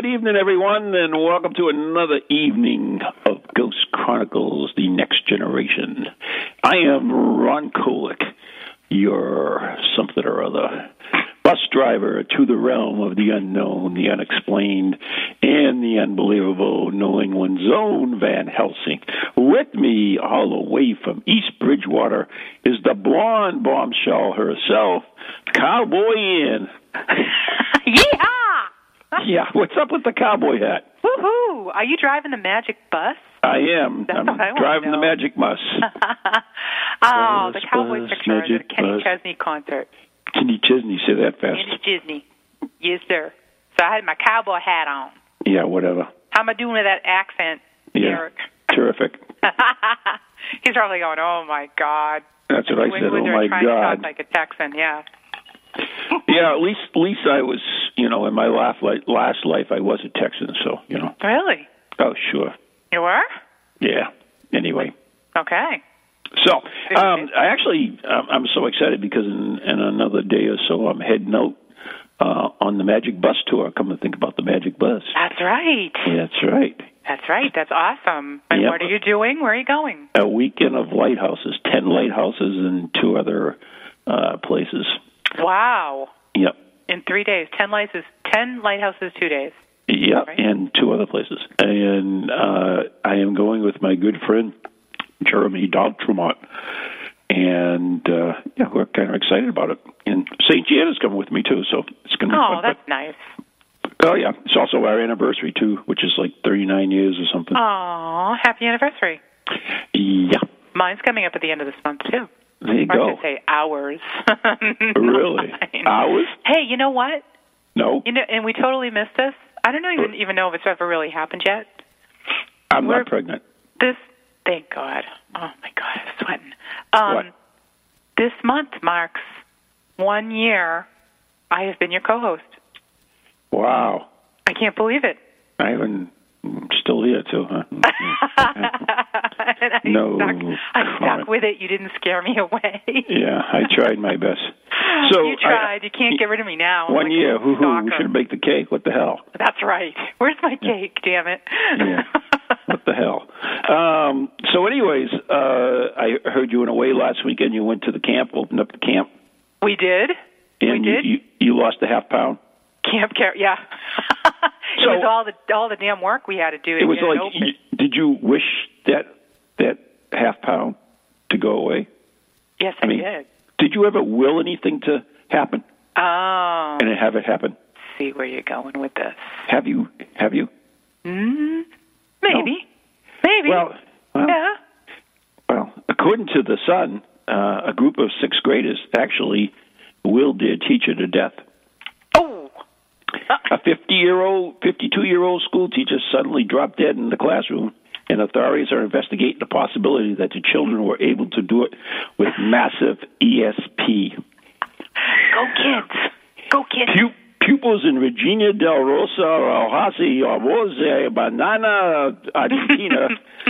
Good evening, everyone, and welcome to another evening of Ghost Chronicles The Next Generation. I am Ron Kolick, your something or other bus driver to the realm of the unknown, the unexplained, and the unbelievable, knowing one's own Van Helsing. With me, all the way from East Bridgewater, is the blonde bombshell herself, Cowboy Ann. Yeehaw! Yeah, what's up with the cowboy hat? Woohoo! Are you driving the magic bus? I am. That's I'm I driving the magic bus. oh, the Bus, Cowboy bus, picture at the Kenny bus. Chesney concert. Kenny Chesney, say that fast. Andy Disney. Yes, sir. So I had my cowboy hat on. Yeah, whatever. How am I doing with that accent, Yeah. Eric? Terrific. He's probably going, "Oh my God." That's what I said. Oh my God. like a Texan, yeah. Yeah, at least, at least I was, you know, in my last life, last life, I was a Texan. So, you know. Really? Oh, sure. You were? Yeah. Anyway. Okay. So, um, I actually, I'm so excited because in, in another day or so, I'm heading out uh, on the Magic Bus tour. Come and think about the Magic Bus. That's right. Yeah, that's right. That's right. That's awesome. And Yep. what are you doing? Where are you going? a weekend of lighthouses, ten lighthouses and two other uh, places. Wow. Yep, In three days, ten lighthouses, ten lighthouses, two days. yep, Right. and two other places. And uh, I am going with my good friend Jeremy Tremont, and uh, yeah, we're kind of excited about it. And St. Jan is coming with me too, so it's going to be Oh, fun. that's nice. Oh yeah, it's also our anniversary too, which is like 39 years or something. Oh, happy anniversary. Yeah, Mine's coming up at the end of this month too. There you I go. should say hours. Really? Mine. Hours? Hey, you know what? No, You know, and we totally missed this. I don't know even even know if it's ever really happened yet. I'm we're- not pregnant. This, thank God. Oh my God, I'm sweating. Um, What? This month marks one year. I have been your co-host. Wow. I can't believe it. I haven't. I'm still here too, huh? I No stuck, I stuck with it. You didn't scare me away. yeah, I tried my best. So you tried. you can't get rid of me now. I'm One like year, hoo hoo. We should bake the cake. What the hell? That's right. Where's my cake? Damn it. Yeah. What the hell? Um, so, anyways, uh, I heard you went away last weekend. You went to the camp, opened up the camp, we did. and we you, did. you you lost a half pound. Camp Car- yeah. it So- was all the all the damn work we had to do. It was like, open. you, did you wish that that half pound to go away? yes, I, I mean, did. Did you ever will anything to happen Oh, and have it happen? see where you're going with this. Have you? Have you? Mm, maybe. Maybe. Well, well, yeah. Well, according to the Sun, uh, a group of sixth graders actually willed their teacher to death. A 50 year old, 52 year old school teacher suddenly dropped dead in the classroom, and authorities are investigating the possibility that the children were able to do it with massive ESP. Go kids. Go kids. Pu- pupils in Virginia del Rosa, Alhasi, Arboze, Banana, Argentina,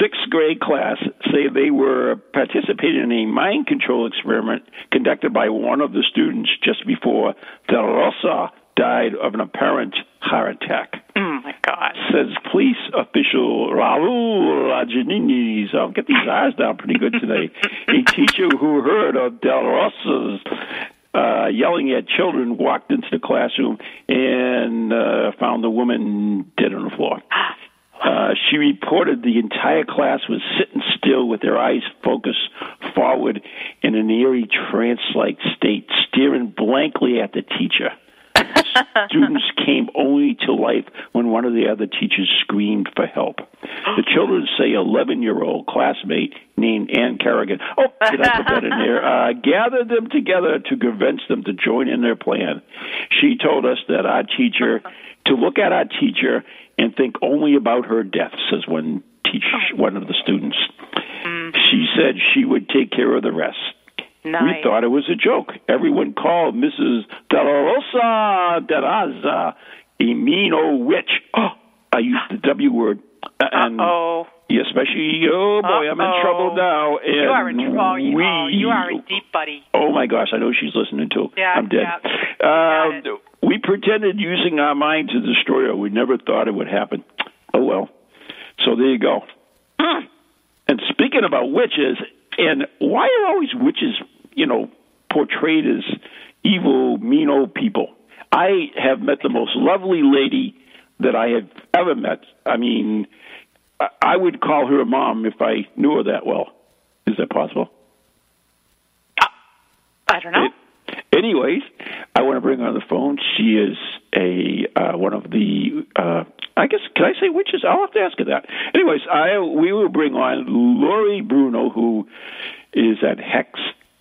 sixth grade class say they were participating in a mind control experiment conducted by one of the students just before del Rosa died of an apparent heart attack. Oh my God. Says police official Raul Lajanini. So I'll get these R's down pretty good today. a teacher who heard of Del Rosa's uh, yelling at children walked into the classroom and uh, found the woman dead on the floor. Uh, she reported the entire class was sitting still with their eyes focused forward in an eerie trance like state, staring blankly at the teacher. Students came only to life when one of the other teachers screamed for help. The children say 11 year old classmate named Ann Kerrigan, oh, did I put that in there? Uh, gathered them together to convince them to join in their plan. She told us that our teacher, to look at our teacher and think only about her death, says one teach one of the students. She said she would take care of the rest. Nice. We thought it was a joke. Everyone called Mrs. De La Rosa de Raza a mean old witch. Oh, I used the W word. And oh. yeah, especially, oh boy, I'm in trouble now. And You are in trouble. You, we, oh, you are in deep, buddy. Oh my gosh, I know she's listening too. Yeah, I'm dead. yeah. Uh, we pretended using our mind to destroy her. We never thought it would happen. Oh well. So there you go. And speaking about witches, and why are always witches, you know, portrayed as evil, mean old people? I have met the most lovely lady that I have ever met. I mean, I- would call her a mom if I knew her that well. Is that possible? I don't know. It- anyways, I want to bring her on the phone. She is a uh, one of the. Uh, I guess can I say witches? I'll have to ask her that. Anyways, I we will bring on Lori Bruno, who is at Hex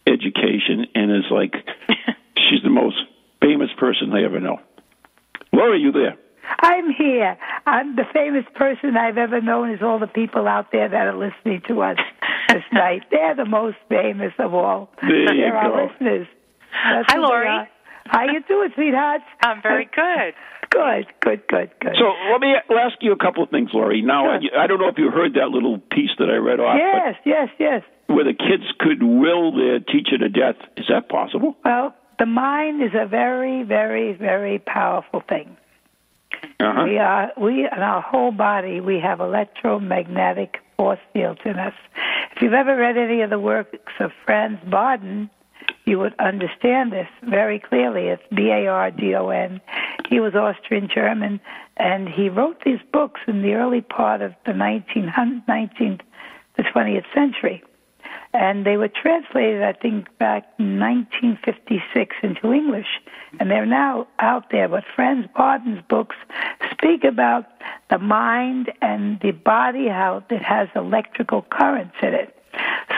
Education and is like she's the most famous person I ever know. Lori, you there? I'm here. I'm the famous person I've ever known is all the people out there that are listening to us this night. They're the most famous of all. There you They're our go. listeners. That's Hi, who they Lori. Are. How you doing, sweethearts? I'm very good. Good, good, good, good. So let me ask you a couple of things, Lori. Now, Sure. I, I don't know if you heard that little piece that I read off, yes, yes, yes. where the kids could will their teacher to death. Is that possible? Well, the mind is a very, very, very powerful thing. Uh-huh. We are we in our whole body we have electromagnetic force fields in us. If you've ever read any of the works of Franz Bardon, you would understand this very clearly. It's B A R D O N. He was Austrian German, and he wrote these books in the early part of the 1900, 19th, the 20th century. And they were translated, I think, back in 1956 into English. And they're now out there. But Franz Bardon's books speak about the mind and the body, how it has electrical currents in it.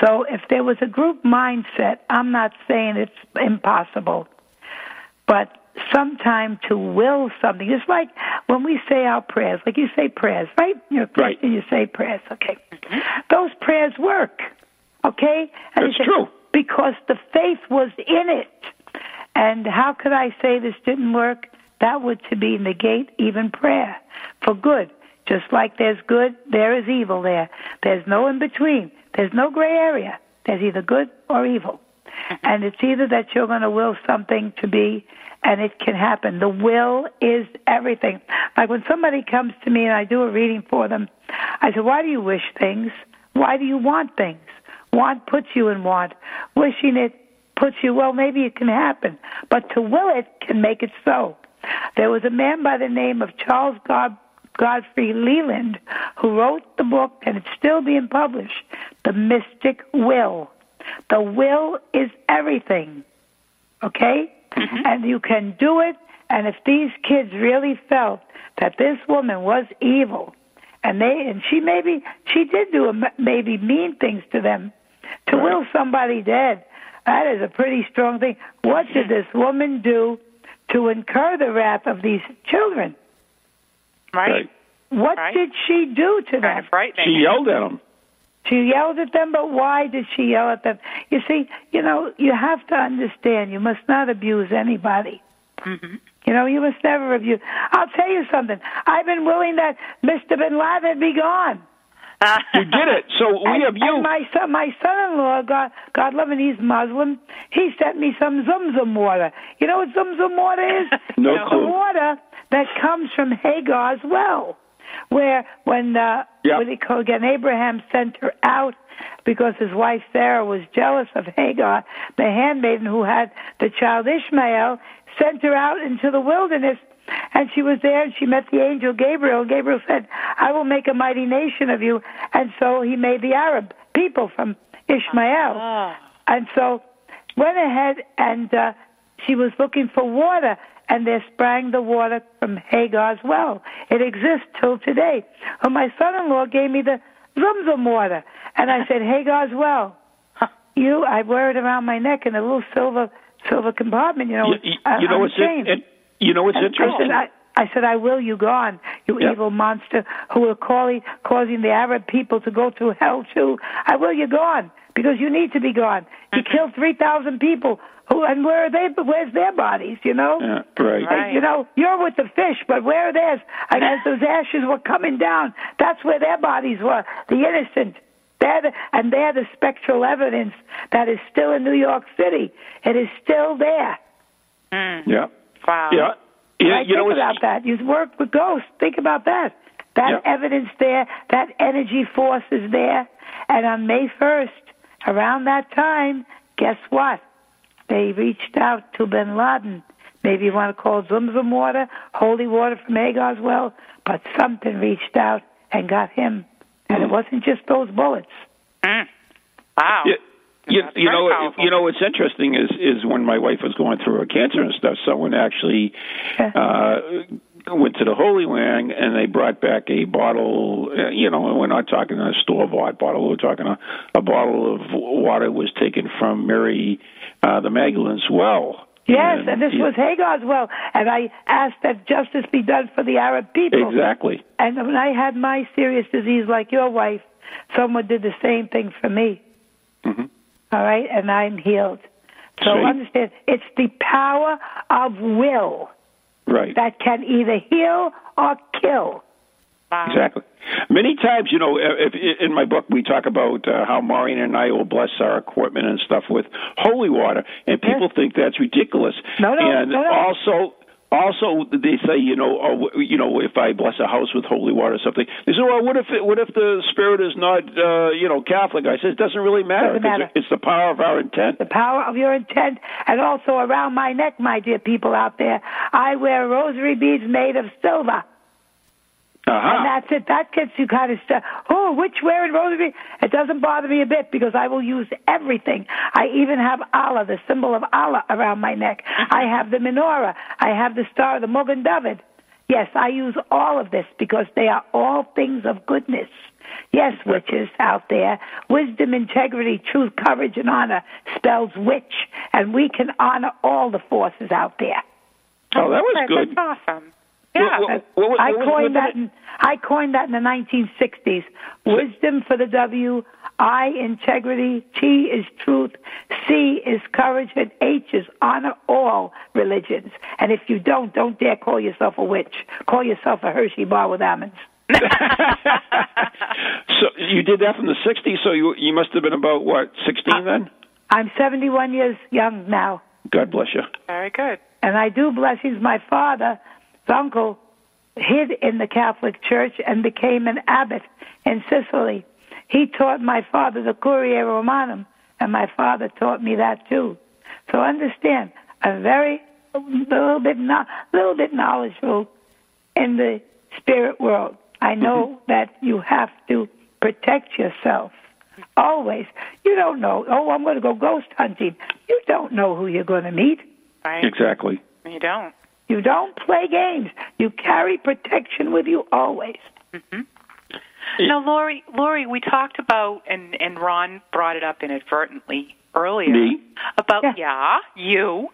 So if there was a group mindset, I'm not saying it's impossible, but sometime to will something. It's like when we say our prayers, like you say prayers, right? You're a Right. Christian, you say prayers, okay. Mm-hmm. Those prayers work, okay? And That's it's true. Because the faith was in it. And how could I say this didn't work? That would to be negate even prayer for good. Just like there's good, there is evil there. There's no in between. There's no gray area. There's either good or evil. Mm-hmm. And it's either that you're going to will something to be, and it can happen. The will is everything. Like when somebody comes to me and I do a reading for them, I say, Why do you wish things? Why do you want things? Want puts you in want. Wishing it puts you, well, maybe it can happen. But to will it can make it so. There was a man by the name of Charles God, Godfrey Leland who wrote the book, and it's still being published, The Mystic Will. The will is everything. Okay? Mm-hmm. And you can do it. And if these kids really felt that this woman was evil, and they and she maybe she did do a, maybe mean things to them, to will somebody dead, that is a pretty strong thing. What did this woman do to incur the wrath of these children? Right? What Right. did she do to them? Kind of frightening. She yelled at him. She yelled at them, but why did she yell at them? You see, you know, you have to understand you must not abuse anybody. Mm-hmm. You know, you must never abuse. I'll tell you something. I've been willing that Mr. Bin Laden be gone. you did it. So we and, have you. And my son, my son-in-law, God, God love him, he's Muslim. He sent me some Zum Zum water. You know what Zum Zum water is? No it's clue. the water that comes from Hagar's well, where when uh, Yeah. what do you call again? Abraham sent her out because his wife Sarah was jealous of Hagar, the handmaiden who had the child Ishmael, sent her out into the wilderness. And she was there and she met the angel Gabriel. Gabriel said, I will make a mighty nation of you. And so he made the Arab people from Ishmael. Ah. And so went ahead and uh, she was looking for water, and there sprang the water from Hagar's well. It exists till today. Well, my son-in-law gave me the Zum water, and I said, Hagar's well. You, I wear it around my neck in a little silver silver compartment. You know, you, you, know what's it, it, you know what's And interesting? I said, I, I said, I will you gone, you Yep. evil monster who are calling, causing the Arab people to go through hell too. I will you gone because you need to be gone. You Mm-hmm. killed three thousand people. Who and where are they? Where's their bodies? You know. yeah, right. Right. You know, you're with the fish, but where are theirs? And as those ashes were coming down, that's where their bodies were. The innocent. They're the, and they're the spectral evidence that is still in New York City. It is still there. Yeah. Wow. Yeah. Yeah, Right? you Think what's about that. You work with ghosts. Think about that. That Yeah. evidence there, that energy force is there. And on May 1st, around that time, guess what? They reached out to bin Laden. Maybe you want to call it Zumzum water, holy water from Hagar's well, but something reached out and got him. And it Hmm. wasn't just those bullets. Mm. Wow. Yeah. You, you know, powerful. you know what's interesting is is when my wife was going through her cancer and stuff. Someone actually uh, went to the Holy Land and they brought back a bottle. uh, You know, and we're not talking a store bought bottle. We're talking a, a bottle of water was taken from Mary uh, the Magdalene's well. Yes, and this yeah, was Hagar's well. And I asked that justice be done for the Arab people. exactly. And when I had my serious disease, like your wife, someone did the same thing for me. All right, and I'm healed. So See? understand, it's the power of will Right. that can either heal or kill. Wow. Exactly. Many times, you know, if, in my book we talk about uh, how Maureen and I will bless our equipment and stuff with holy water, and people think that's ridiculous. No, no, and no, no. also. Also, they say, you know, oh, you know, if I bless a house with holy water or something, they say, well, what if it, what if the spirit is not, uh, you know, Catholic? I said, it doesn't really matter. Doesn't matter. It's, it's the power of our intent. The power of your intent, and also around my neck, my dear people out there, I wear rosary beads made of silver. And Uh-huh. that's it. That gets you kind of stuck. Oh, which wearing rosary? It doesn't bother me a bit because I will use everything. I even have Allah, the symbol of Allah, around my neck. I have the menorah. I have the star of the Mogan David. Yes, I use all of this because they are all things of goodness. Yes, witches out there. Wisdom, integrity, truth, courage, and honor spells witch, and we can honor all the forces out there. Oh, that was Okay, good. That's awesome. Yeah. What- what- what was- I what was coined that. In, I coined that in the 1960s. Wisdom for the W, I integrity, T is truth, C is courage, and H is honor all religions. And if you don't, don't dare call yourself a witch. Call yourself a Hershey bar with almonds. so you did that from the '60s. So you you must have been about what 16 then. I'm 71 years young now, God bless you. Very good. and I do blessings. My father, his uncle, hid in the Catholic Church and became an abbot in Sicily. He taught my father the Curia Romanum, and my father taught me that too. So understand, I'm very a little bit no, little bit knowledgeable in the spirit world. I know mm-hmm. that you have to protect yourself always. You don't know. Oh, I'm going to go ghost hunting. You don't know who you're going to meet. Right. Exactly. You don't. You don't play games. You carry protection with you always. Now, Lori, Lori, we talked about, and and Ron brought it up inadvertently earlier Me? about Yeah. yeah, you,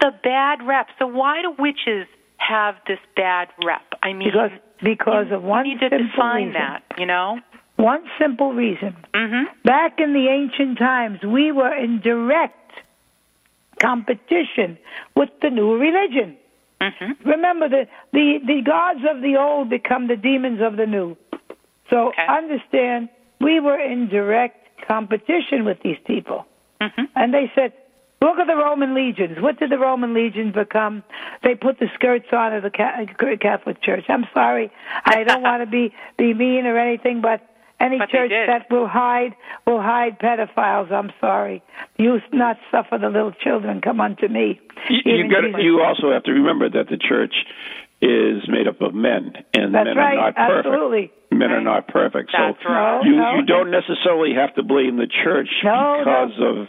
the bad rep. So why do witches have this bad rep? I mean, Because because you of one you need to define reason. that. You know. One simple reason. Mm-hmm. Back in the ancient times, we were in direct competition with the new religion. Hmm Remember, the, the, the gods of the old become the demons of the new. So Okay. understand, we were in direct competition with these people. Mhm. And they said, look at the Roman legions. What did the Roman legions become? They put the skirts on of the Catholic Church. I'm sorry. I don't want to be, be mean or anything, but any But church that will hide will hide pedophiles. I'm sorry. You not suffer the little children come unto me. You, you, got Jesus- you also have to remember that the church is made up of men, and That's men right. are not perfect. Absolutely. Men are not perfect. That's so right. you, No, you no. don't necessarily have to blame the church No, because of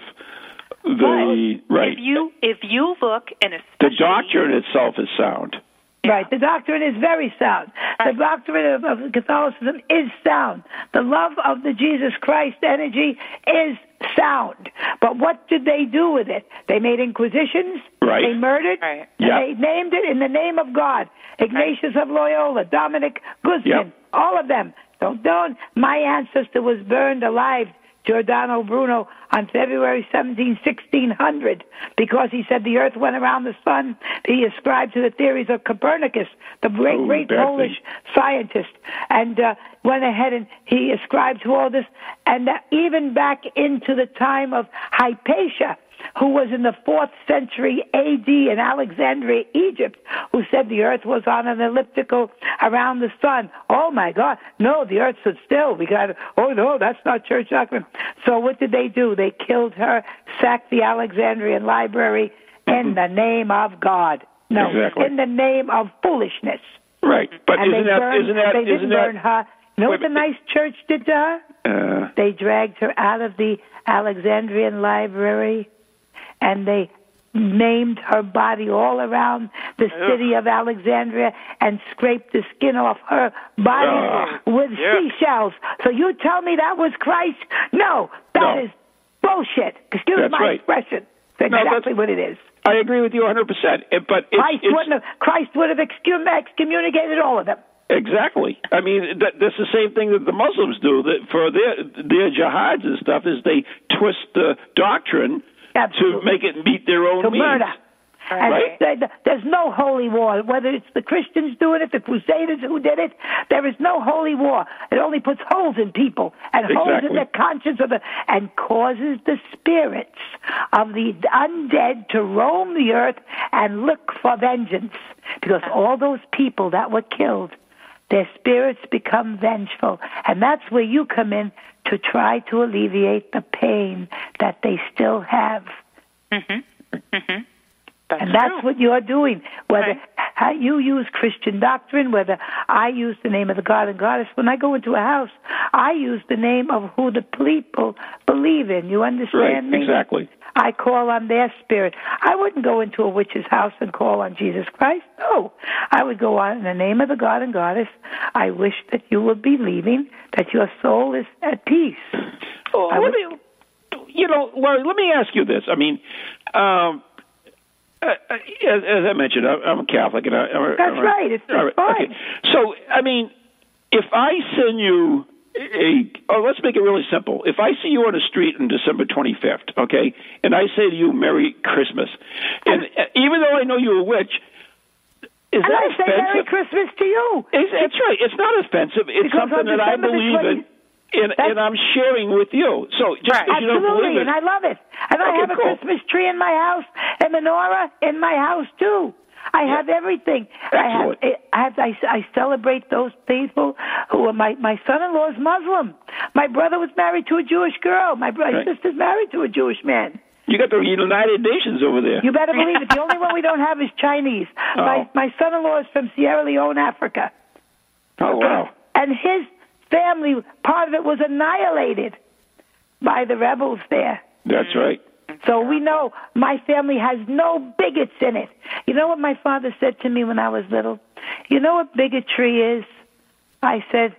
the right. If you if you look and The especially doctrine itself is sound. Right. The doctrine is very sound. The doctrine of, of Catholicism is sound. The love of the Jesus Christ energy is sound. But what did they do with it? They made inquisitions. Right. They murdered. Right. Yep. they named it in the name of God. Ignatius of Loyola, Dominic Guzman, Yep. all of them. Don't don't. My ancestor was burned alive. Giordano Bruno on February 17, 1600, because he said the earth went around the sun. He ascribed to the theories of Copernicus, the great, Oh, great Polish thing. scientist, and uh, went ahead and he ascribed to all this. And uh, even back into the time of Hypatia, who was in the fourth century AD in Alexandria, Egypt, who said the earth was on an elliptical around the sun. Oh my God. No, the earth stood still. We got, oh no, that's not church doctrine. So what did they do? They killed her, sacked the Alexandrian library in the name of God. No, Mm-hmm. Exactly. in the name of foolishness. Right. But and isn't they that burned, isn't that they isn't didn't that burn her. You know what the nice church did to her? uh, They dragged her out of the Alexandrian library and they named her body all around the city of Alexandria and scraped the skin off her body Ah, with yeah. seashells. So you tell me that was Christ? No, that is No. bullshit. Excuse That's my right. expression. That's No, that's- exactly what it is. I agree with you 100. percent But it's, Christ it's, wouldn't have Christ would have excommunicated all of them. Exactly. I mean, that, that's the same thing that the Muslims do. That for their their jihads and stuff is they twist the doctrine to make it meet their own to means. murder. And Right. there- there- there's no holy war. Whether it's the Christians doing it, the Crusaders who did it, there is no holy war. It only puts holes in people and holes in Exactly. their conscience of the, and causes the spirits of the undead to roam the earth and look for vengeance. Because ah. all those people that were killed, their spirits become vengeful. And that's where you come in to try to alleviate the pain that they still have. Mm-hmm. Mm-hmm. That's And that's true. what you're doing. Whether Right. how you use Christian doctrine, whether I use the name of the God and Goddess. When I go into a house, I use the name of who the people believe in. You understand Right, me? exactly. I call on their spirit. I wouldn't go into a witch's house and call on Jesus Christ. No. I would go on in the name of the God and Goddess. I wish that you were believing that your soul is at peace. Oh, I let would- me, you know, Lori, let me ask you this. I mean, um, uh, uh, as, as I mentioned, I'm a Catholic, and I, I'm, That's I'm, right. It's- right, fine. Okay. So, I mean, if I send you a, oh, let's make it really simple. If I see you on the street on December 25th, okay, and I say to you, "Merry Christmas," and uh, even though I know you're a witch, is And that I say? Merry Christmas to you. It's, it's right. It's not offensive. It's Because something that I believe 20 in, and, and I'm sharing with you. So just Right. you don't Absolutely, believe it, and I love it. And I have a cool. Christmas tree in my house, a menorah in my house too. I have everything. Excellent. I have, I have. I, I celebrate those people who are my my son-in-law is Muslim. My brother was married to a Jewish girl. My brother Right. sister's married to a Jewish man. you got the United Nations over there. You better believe it. The only one we don't have is Chinese. Oh. My my son-in-law is from Sierra Leone, Africa. oh wow. And his family, part of it was annihilated by the rebels there. That's right. So we know my family has no bigots in it. You know what my father said to me when I was little? You know what bigotry is? I said,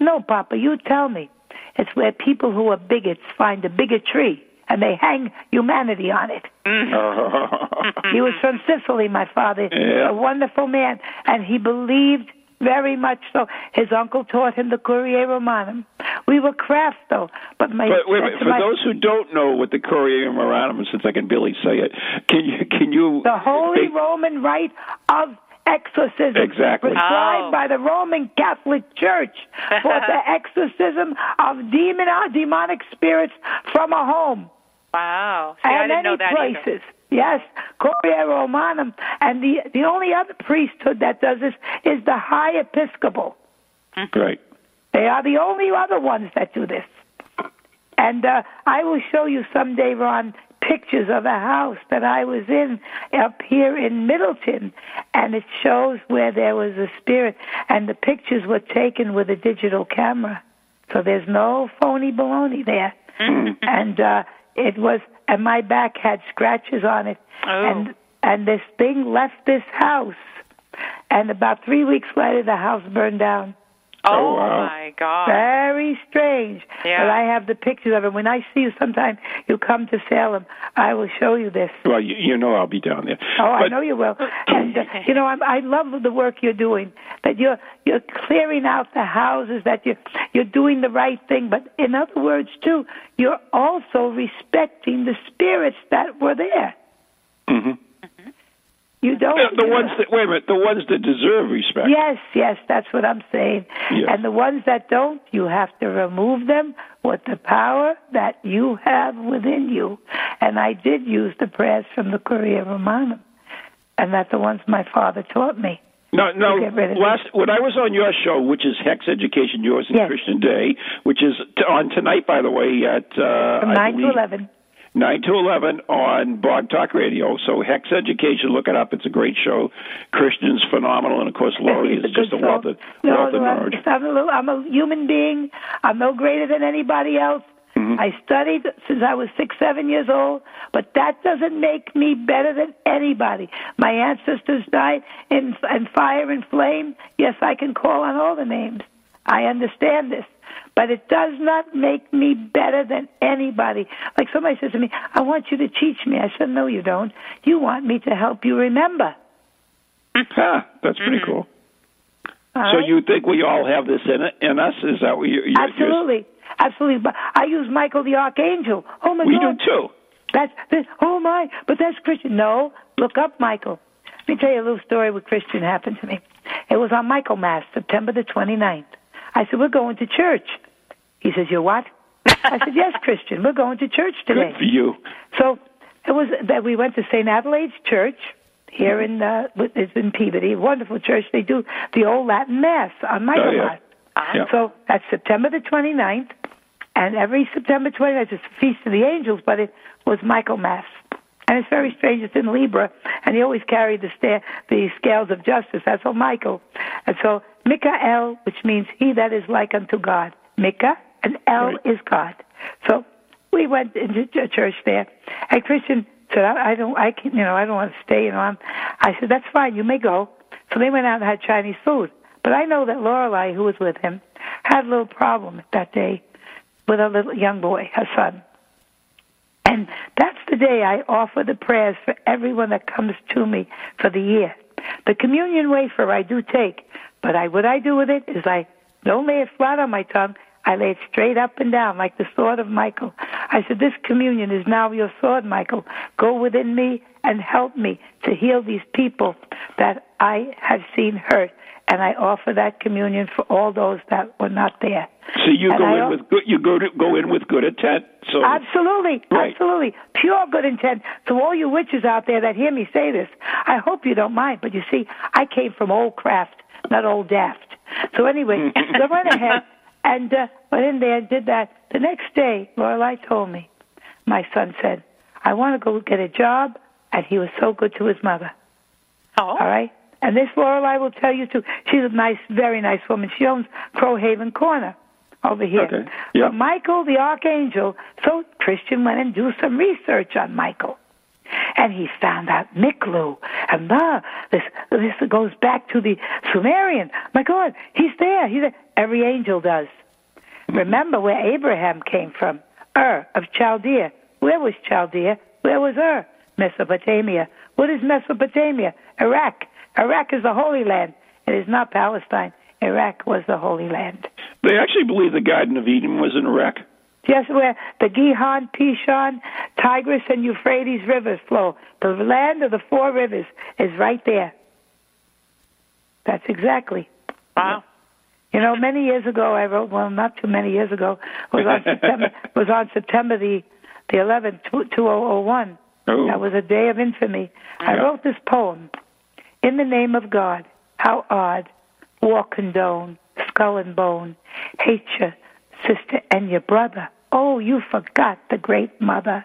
No, Papa, you tell me. It's where people who are bigots find a bigotry and they hang humanity on it. Mm-hmm. He was from Sicily, my father. Yeah. A wonderful man. And he believed very much so. His uncle taught him the Curia Romanum. We were craft, though. But my, But wait a for my- those who don't know what the Curium Moranum, since I can barely say it, can you can you the Holy they- Roman rite of exorcism Exactly. prescribed Oh. by the Roman Catholic Church for the exorcism of demon demonic spirits from a home Wow. See, I didn't many know that either. Places. Yes, Curia Romanum, and the the only other priesthood that does this is the High Episcopal. Right. They are the only other ones that do this. And uh, I will show you someday, Ron, pictures of a house that I was in up here in Middleton, and it shows where there was a spirit, and the pictures were taken with a digital camera. So there's no phony baloney there. and uh, it was, and my back had scratches on it, Oh. and and this thing left this house, and about three weeks later, the house burned down. Oh, wow. my God. Very strange. Yeah. But I have the pictures of it. When I see you sometime, you come to Salem, I will show you this. Well, you, you know I'll be down there. Oh, I know you will. And uh, you know, I'm, I love the work you're doing. That you're you're clearing out the houses. That you're you're doing the right thing. But in other words, too, you're also respecting the spirits that were there. Mhm. You don't. The, the ones that wait a minute, the ones that deserve respect. Yes, yes, that's what I'm saying. Yes. And the ones that don't, you have to remove them with the power that you have within you. And I did use the prayers from the Curia Romanum, and that's the ones my father taught me. No, no. Last when I was on your show, which is Hex Education, yours and Yes. Christian Day, which is t- on tonight, by the way, at uh, From I 9 to believe- 11. Nine to eleven on Blog Talk Radio. So Hex Education, look it up. It's a great show. Christian's phenomenal, and of course Lori He's is just a wealth of, No, wealth of knowledge. I'm, a little, I'm a human being. I'm no greater than anybody else. Mm-hmm. I studied since I was six, seven years old, but that doesn't make me better than anybody. My ancestors died in, in fire and flame. Yes, I can call on all the names. I understand this. But it does not make me better than anybody. Like somebody says to me, I want you to teach me. I said, No, you don't. You want me to help you remember. Ah, that's pretty cool. All So right? you think we all have this in it, in us? Is that what you? you're, Absolutely, absolutely. But I use Michael the Archangel. Oh my You're, we do too. that's this. Oh my, but that's Christian. No, look up Michael. Let me tell you a little story what Christian happened to me. It was on Michael Mass, September the 29th. I said, we're going to church. He says, you're what? I said, yes, Christian, we're going to church today. Good for you. So it was that we went to St. Adelaide's Church here in uh, it's in Peabody, wonderful church. They do the old Latin Mass on Michael Oh, yeah. Mass. Yeah. So that's September the 29th, and every September 29th is the Feast of the Angels, but it was Michael Mass. And it's very strange. It's in Libra, and he always carried the, sta- the scales of justice. That's all Michael. And so Michael, which means he that is like unto God. Mika, and El Right. is God. So we went into ch- church there, and Christian said, I, I don't, I can, you know, I don't want to stay. You know, I'm, I said, that's fine. You may go. So they went out and had Chinese food. But I know that Lorelei, who was with him, had a little problem that day with a little young boy, her son. And that's the day I offer the prayers for everyone that comes to me for the year. The communion wafer I do take, but I what I do with it is I don't lay it flat on my tongue. I lay it straight up and down like the sword of Michael. I said, This communion is now your sword, Michael. Go within me and help me to heal these people that I have seen hurt. And I offer that communion for all those that were not there. So you And go I in with good. You go to go in with good intent. So Absolutely, Right. absolutely. Pure good intent. To all you witches out there that hear me say this, I hope you don't mind. But you see, I came from old craft, not old daft. So anyway, so I went ahead and uh, went in there and did that. The next day, Lorelei told me, my son said, I want to go get a job, and he was so good to his mother. Oh. All right? And this Lorelei will tell you too. She's a nice, very nice woman. She owns Crowhaven Corner over here. Okay. Yeah. But Michael the Archangel, so Christian went and do some research on Michael. And he found out Miklu. And uh, this this goes back to the Sumerian. My God, he's there. He's there. Every angel does. Remember where Abraham came from. Ur of Chaldea. Where was Chaldea? Where was Ur? Mesopotamia. What is Mesopotamia? Iraq. Iraq is the Holy Land. It is not Palestine. Iraq was the Holy Land. they actually believe the Garden of Eden was in Iraq. Just where the Gihon, Pishon, Tigris, and Euphrates rivers flow. The land of the four rivers is right there. That's exactly. Wow. You know, many years ago, I wrote. Well, not too many years ago. Was on September. was on September the the 11th, 2001. Oh. oh that was a day of infamy. I wrote this poem. In the name of God, how odd, war condone, skull and bone, hate your sister and your brother. Oh, you forgot the great mother.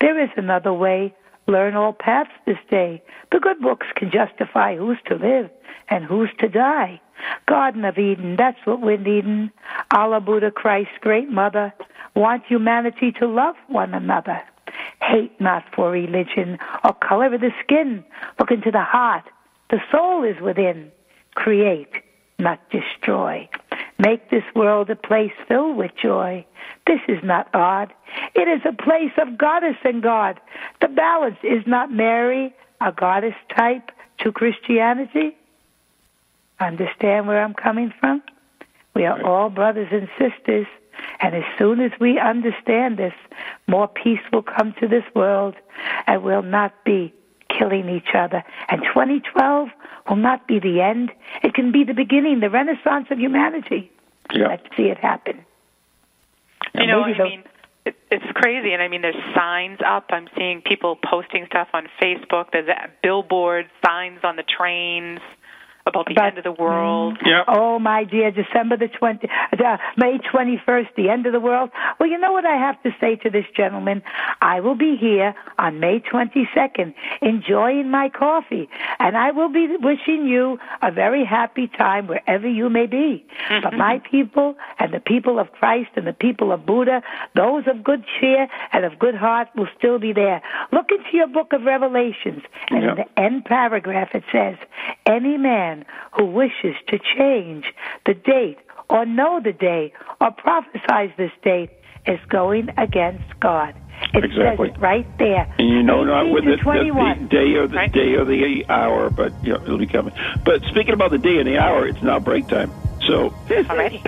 There is another way. Learn all paths this day. The good books can justify who's to live and who's to die. Garden of Eden, that's what we're needing. Allah, Buddha, Christ, great mother, want humanity to love one another. Hate not for religion or color of the skin. Look into the heart. The soul is within. Create, not destroy. Make this world a place filled with joy. This is not odd. It is a place of goddess and God. The balance is not Mary, a goddess type to Christianity. Understand where I'm coming from? We are all brothers and sisters, and as soon as we understand this, more peace will come to this world and we'll not be killing each other. And 2012 will not be the end. It can be the beginning, the renaissance of humanity. Yeah. Let's see it happen. You know, I mean, it's crazy, and I mean, there's signs up. I'm seeing people posting stuff on Facebook. There's billboards, signs on the trains about the But- end of the world. Yeah. Oh, my dear, December the 20, uh, May 21st, the end of the world. Well, you know what I have to say to this gentleman? I will be here on May 22nd enjoying my coffee, and I will be wishing you a very happy time wherever you may be. But my people and the people of Christ and the people of Buddha, those of good cheer and of good heart will still be there. Look into your book of Revelations, and Yeah. in the end paragraph it says, Any man who wishes to change the date or know the day or prophesies this date is going against God. It Exactly. says it right there. And you know not with the, the, the day or the Right. day or the hour, but you know, it'll be coming. But speaking about the day and the hour, it's now break time. So Already.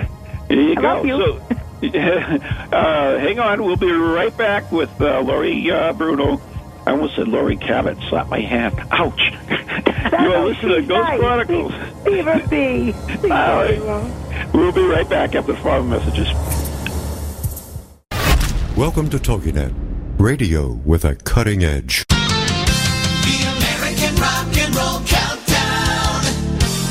There you I go. love you. So, uh, hang on. We'll be right back with uh, Lori uh, Bruno. I almost said Laurie Cabot. Slapped my hand. Ouch. you are listening to She's Ghost nice. Chronicles. Beaver B. All right. We'll be right back after the following messages. Welcome to TogiNet, radio with a cutting edge. The American Rock and Roll Countdown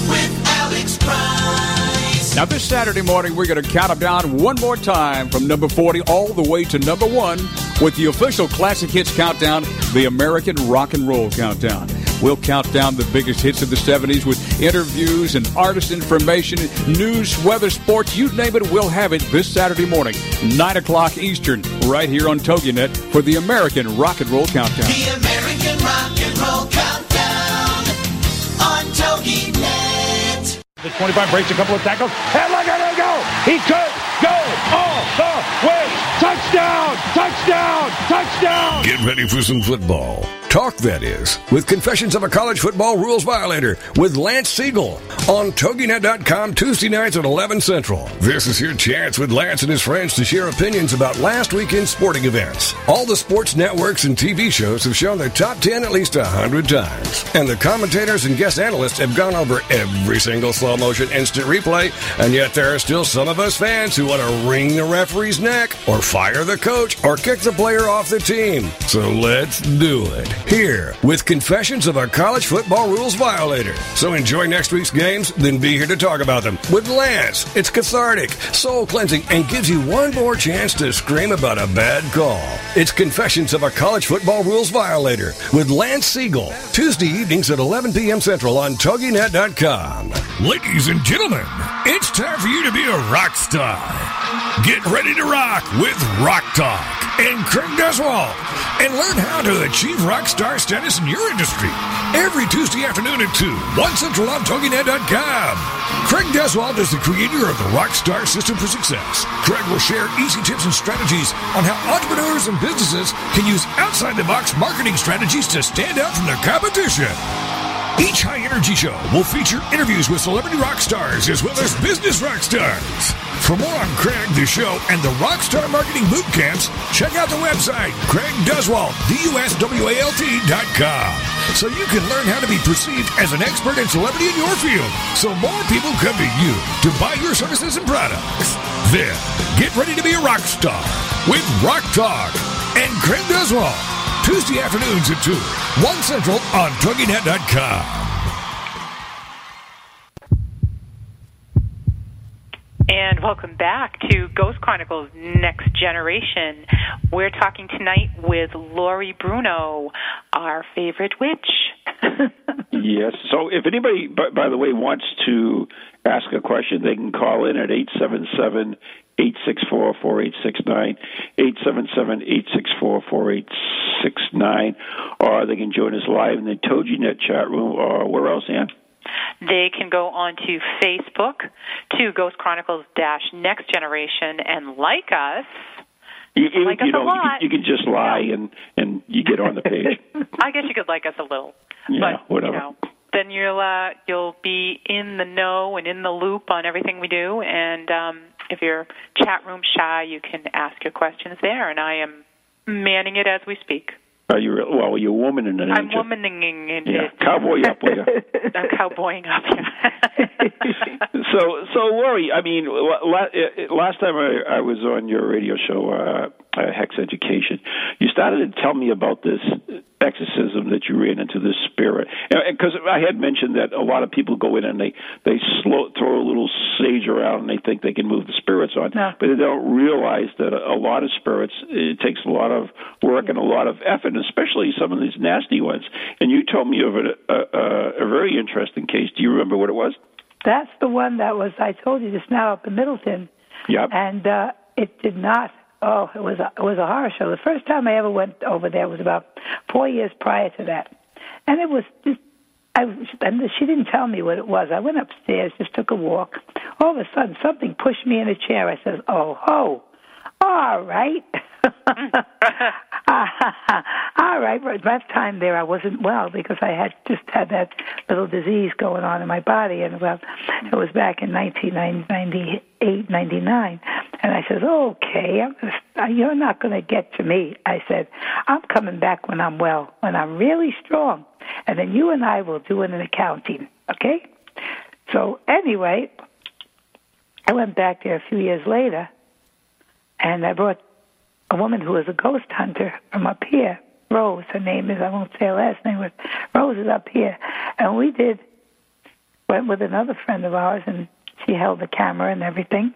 with Alex Price. Now, this Saturday morning, we're going to count them down one more time from number 40 all the way to number one with the official Classic Hits Countdown, the American Rock and Roll Countdown. We'll count down the biggest hits of the 70s with interviews and artist information, news, weather, sports, you name it, we'll have it this Saturday morning, 9 o'clock Eastern, right here on TogiNet for the American Rock and Roll Countdown. The American Rock and Roll Countdown on TogiNet. The 25 breaks a couple of tackles, and look at him go! He could go all the way! Touchdown! Touchdown! Touchdown! Get ready for some football. Talk, that is, with Confessions of a College Football Rules Violator with Lance Siegel on TogiNet.com Tuesday nights at 11 Central. This is your chance with Lance and his friends to share opinions about last weekend's sporting events. All the sports networks and TV shows have shown their top 10 at least 100 times. And the commentators and guest analysts have gone over every single slow motion instant replay, and yet there are still some of us fans who want to wring the referee's neck, or fire the coach, or kick the player off the team. So let's do it. Here, with Confessions of a College Football Rules Violator. So enjoy next week's games, then be here to talk about them. With Lance, it's cathartic, soul cleansing, and gives you one more chance to scream about a bad call. It's Confessions of a College Football Rules Violator with Lance Siegel. Tuesday evenings at 11 p.m. Central on TogiNet.com. Ladies and gentlemen, it's time for you to be a rock star. Get ready to rock with Rock Talk and Craig Duswalt and learn how to achieve rock star status in your industry every Tuesday afternoon at 2, 1 Central on TogiNet.com. Craig Duswalt is the creator of the Rockstar System for Success. Craig will share easy tips and strategies on how entrepreneurs and businesses can use outside the box marketing strategies to stand out from the competition. Each high energy show will feature interviews with celebrity rock stars as well as business rock stars. For more on Craig, the show, and the Rockstar Marketing Boot Camps, check out the website, CraigDuswalt, D-U-S-W-A-L-T dot com. so you can learn how to be perceived as an expert and celebrity in your field so more people come to you to buy your services and products. Then, get ready to be a rock star with Rock Talk and Craig Duswalt. Tuesday afternoons at 2, 1 Central on TogiNet.com. And welcome back to Ghost Chronicles Next Generation. We're talking tonight with Lori Bruno, our favorite witch. Yes. So if anybody, by, by the way, wants to ask a question, they can call in at eight seven seven eight six four four eight six nine, eight seven seven eight six four four eight six nine, or they can join us live in the TogiNet chat room, or where else, Ann? They can go on to Facebook to Ghost Chronicles Dash Next Generation and like us. You, you, Like you know, you lot. can, you can just lie and and you get on the page. I guess you could like us a little, Yeah, but whatever. you know, then you'll uh, you'll be in the know and in the loop on everything we do. And um, if you're chat room shy, you can ask your questions there, and I am manning it as we speak. Are you real- well? You're a woman in an I'm womaning in Yeah, it. cowboy up, will you? I'm cowboying up. Yeah. so, so Lori, I mean, la- uh, last time I, I was on your radio show, uh, uh, Hex Education, you started to tell me about this exorcism that you ran into this spirit, because I had mentioned that a lot of people go in and they they slow, throw a little sage around and they think they can move the spirits on, No. but they don't realize that a, a lot of spirits it takes a lot of work and a lot of effort, especially some of these nasty ones. And you told me of a, a, a, a very interesting case. Do you remember what it was? That's the one that was I told you just now up in Middleton, Yep. and uh, it did not. Oh, it was a, it was a horror show. The first time I ever went over there was about four years prior to that, and it was just. I and she didn't tell me what it was. I went upstairs, just took a walk. All of a sudden, something pushed me in a chair. I said, "Oh, ho, all right." all right, that time there I wasn't well because I had just had that little disease going on in my body, and well, it was back in 1998, 99, and I said, "Okay, I'm uh, you're not going to get to me." I said, "I'm coming back when I'm well, when I'm really strong, and then you and I will do an accounting, okay?" So anyway, I went back there a few years later, and I brought a woman who was a ghost hunter from up here, Rose. Her name is I won't say her last name, but Rose is up here, and we did went with another friend of ours, and she held the camera and everything,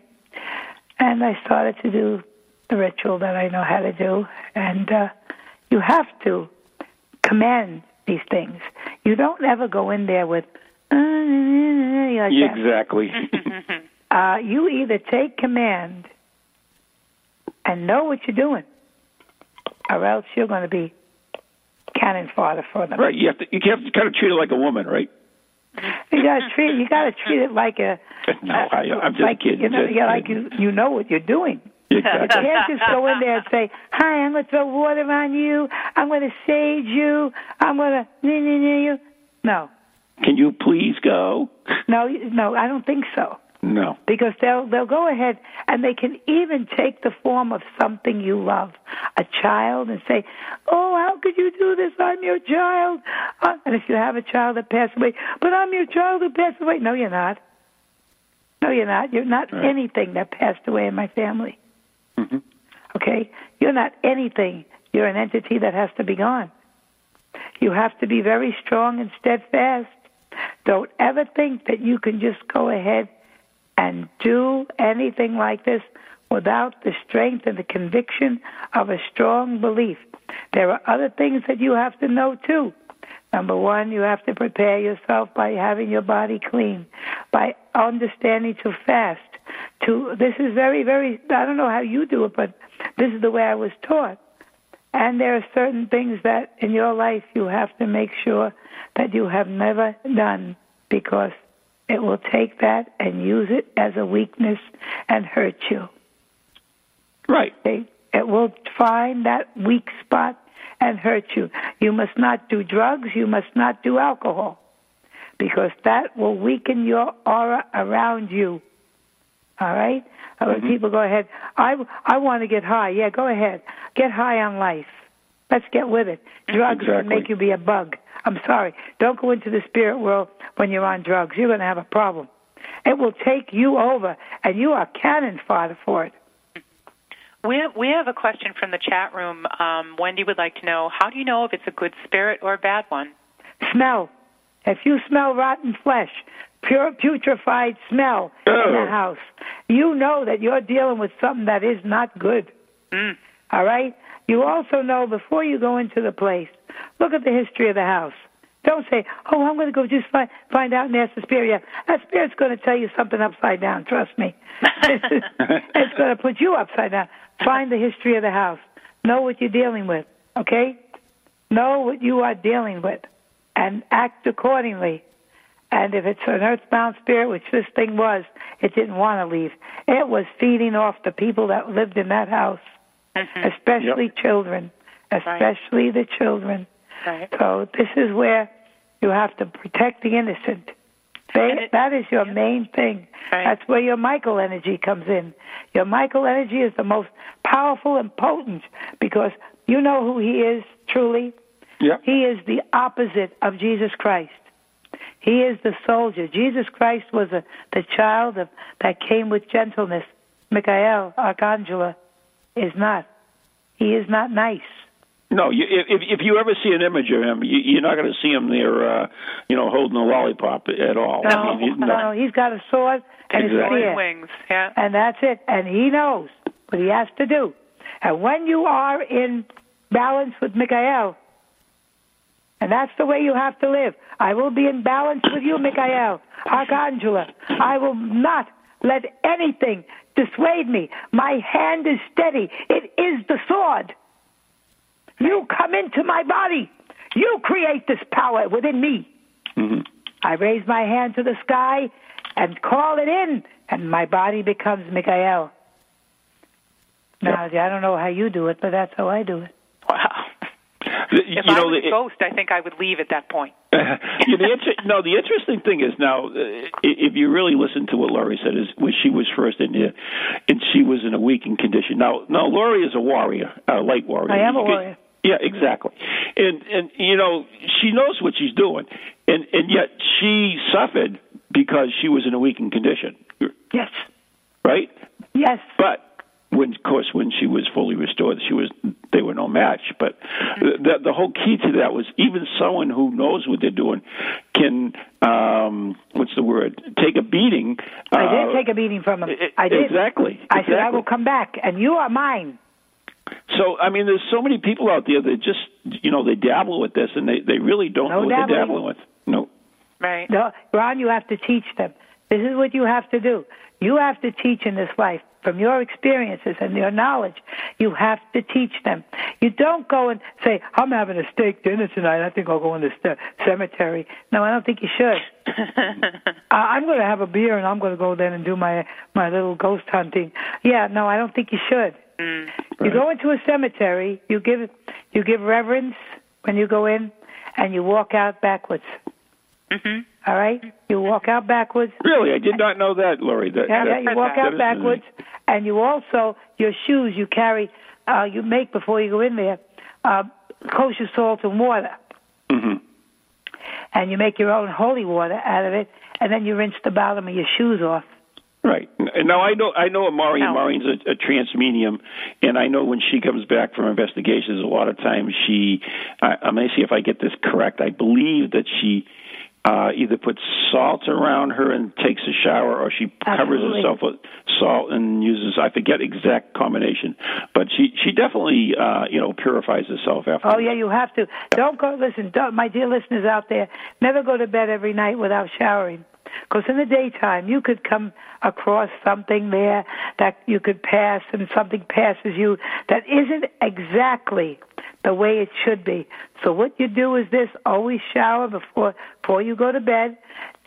and I started to do the ritual that I know how to do, and uh, you have to command these things. You don't ever go in there with uh, like exactly. Uh, you either take command and know what you're doing, or else you're going to be cannon fodder for them. right. You have to. You have to kind of treat it like a woman, right? You got to treat. You got to treat it like a. No, I, I'm just like kidding. you know, just yeah, like you you know what you're doing. You can't just go in there and say, "Hi, I'm going to throw water on you. I'm going to sage you. I'm going to you." No, Can you please go? no, no. I don't think so. No. because they'll they'll go ahead and they can even take the form of something you love, a child, and say, "Oh, how could you do this? I'm your child." Uh, and if you have a child that passed away, but I'm your child who passed away. No, you're not. No, you're not. You're not Right. anything that passed away in my family. Mhm. Okay, you're not anything. You're an entity that has to be gone. You have to be very strong and steadfast. Don't ever think that you can just go ahead and do anything like this without the strength and the conviction of a strong belief. There are other things that you have to know too. Number one, you have to prepare yourself by having your body clean, by understanding to fast. To this is very, very. I don't know how you do it, but this is the way I was taught. And there are certain things that in your life you have to make sure that you have never done because it will take that and use it as a weakness and hurt you. Right. Okay? It will find that weak spot and hurt you. You must not do drugs. You must not do alcohol because that will weaken your aura around you. All right? When mm-hmm. people go ahead, I, I want to get high. Yeah, go ahead. Get high on life. Let's get with it. Drugs can Exactly. make you be a bug. I'm sorry. Don't go into the spirit world when you're on drugs. You're going to have a problem. It will take you over, and you are cannon fodder for it. We have, we have a question from the chat room. Um, Wendy would like to know how do you know if it's a good spirit or a bad one? Smell. If you smell rotten flesh, pure putrefied smell in the house, you know that you're dealing with something that is not good. All right? You also know before you go into the place, look at the history of the house. Don't say, oh, I'm going to go just find, find out and ask the spirit. Yeah, that spirit's going to tell you something upside down. Trust me. it's going to put you upside down. Find the history of the house. Know what you're dealing with, okay? Know what you are dealing with and act accordingly. And if it's an earthbound spirit, which this thing was, it didn't want to leave. It was feeding off the people that lived in that house, especially children, especially the children. Right. So this is where you have to protect the innocent. They, that is your main thing. That's where your Michael energy comes in. Your Michael energy is the most powerful and potent because you know who he is truly. Yep. He is the opposite of Jesus Christ. He is the soldier. Jesus Christ was a, the child of, that came with gentleness. Michael, Archangela, is not. He is not nice. No, you, if if you ever see an image of him, you, you're not going to see him there, uh, you know, holding a lollipop at all. No, I mean, no, he's got a sword and a Exactly. spear. Wings, yeah. And that's it. And he knows what he has to do. And when you are in balance with Michael, and that's the way you have to live. I will be in balance with you, Michael, Archangela. I will not let anything dissuade me. My hand is steady. It is the sword. You come into my body. You create this power within me. Mm-hmm. I raise my hand to the sky and call it in, and my body becomes Michael. Now, I don't know how you do it, but that's how I do it. The- If you I know, was the- a ghost, I think I would leave at that point. yeah, the inter- no, the interesting thing is now, uh, if you really listen to what Lori said, is when she was first in here, and she was in a weakened condition. Now, now Lori is a warrior, a light warrior. I am a warrior. Yeah, exactly. And and you know she knows what she's doing, and and yet she suffered because she was in a weakened condition, Yes. right? Yes. But when, of course, when she was fully restored, she was they were no match. But the the whole key to that was even someone who knows what they're doing can um what's the word take a beating. I uh, did take a beating from him. I did. Exactly. I said, I will come back, and you are mine. So I mean, there's so many people out there that just you know they dabble with this and they they really don't No know what they're dabbling with. No. Right. No, Ron, you have to teach them. This is what you have to do. You have to teach in this life from your experiences and your knowledge. You have to teach them. You don't go and say, "I'm having a steak dinner tonight. I think I'll go in the st- cemetery." No, I don't think you should. I- I'm going to have a beer and I'm going to go then and do my my little ghost hunting. Yeah, no, I don't think you should. Mm. You go into a cemetery, you give you give reverence when you go in, and you walk out backwards. Mm-hmm. All right, you walk out backwards. Really, I did not know that, Lori. That, Yeah, that- you walk that out is- backwards, and you also your shoes you carry, uh, you make before you go in there, uh, kosher salt and water, Mhm. and you make your own holy water out of it, and then you rinse the bottom of your shoes off. Right. And Now I know I know Maureen. No. Maureen's a, a trance medium, and I know when she comes back from investigations, a lot of times she. I, I'm going to see if I get this correct. I believe that she uh, either puts salt around her and takes a shower, or she covers herself with salt and uses. I forget exact combination, but she she definitely uh, you know purifies herself after. Oh yeah, you have to. Don't go. Listen, don't, my dear listeners out there, never go to bed every night without showering. Because in the daytime, you could come across something there that you could pass, and something passes you that isn't exactly the way it should be. So what you do is this: always shower before before you go to bed.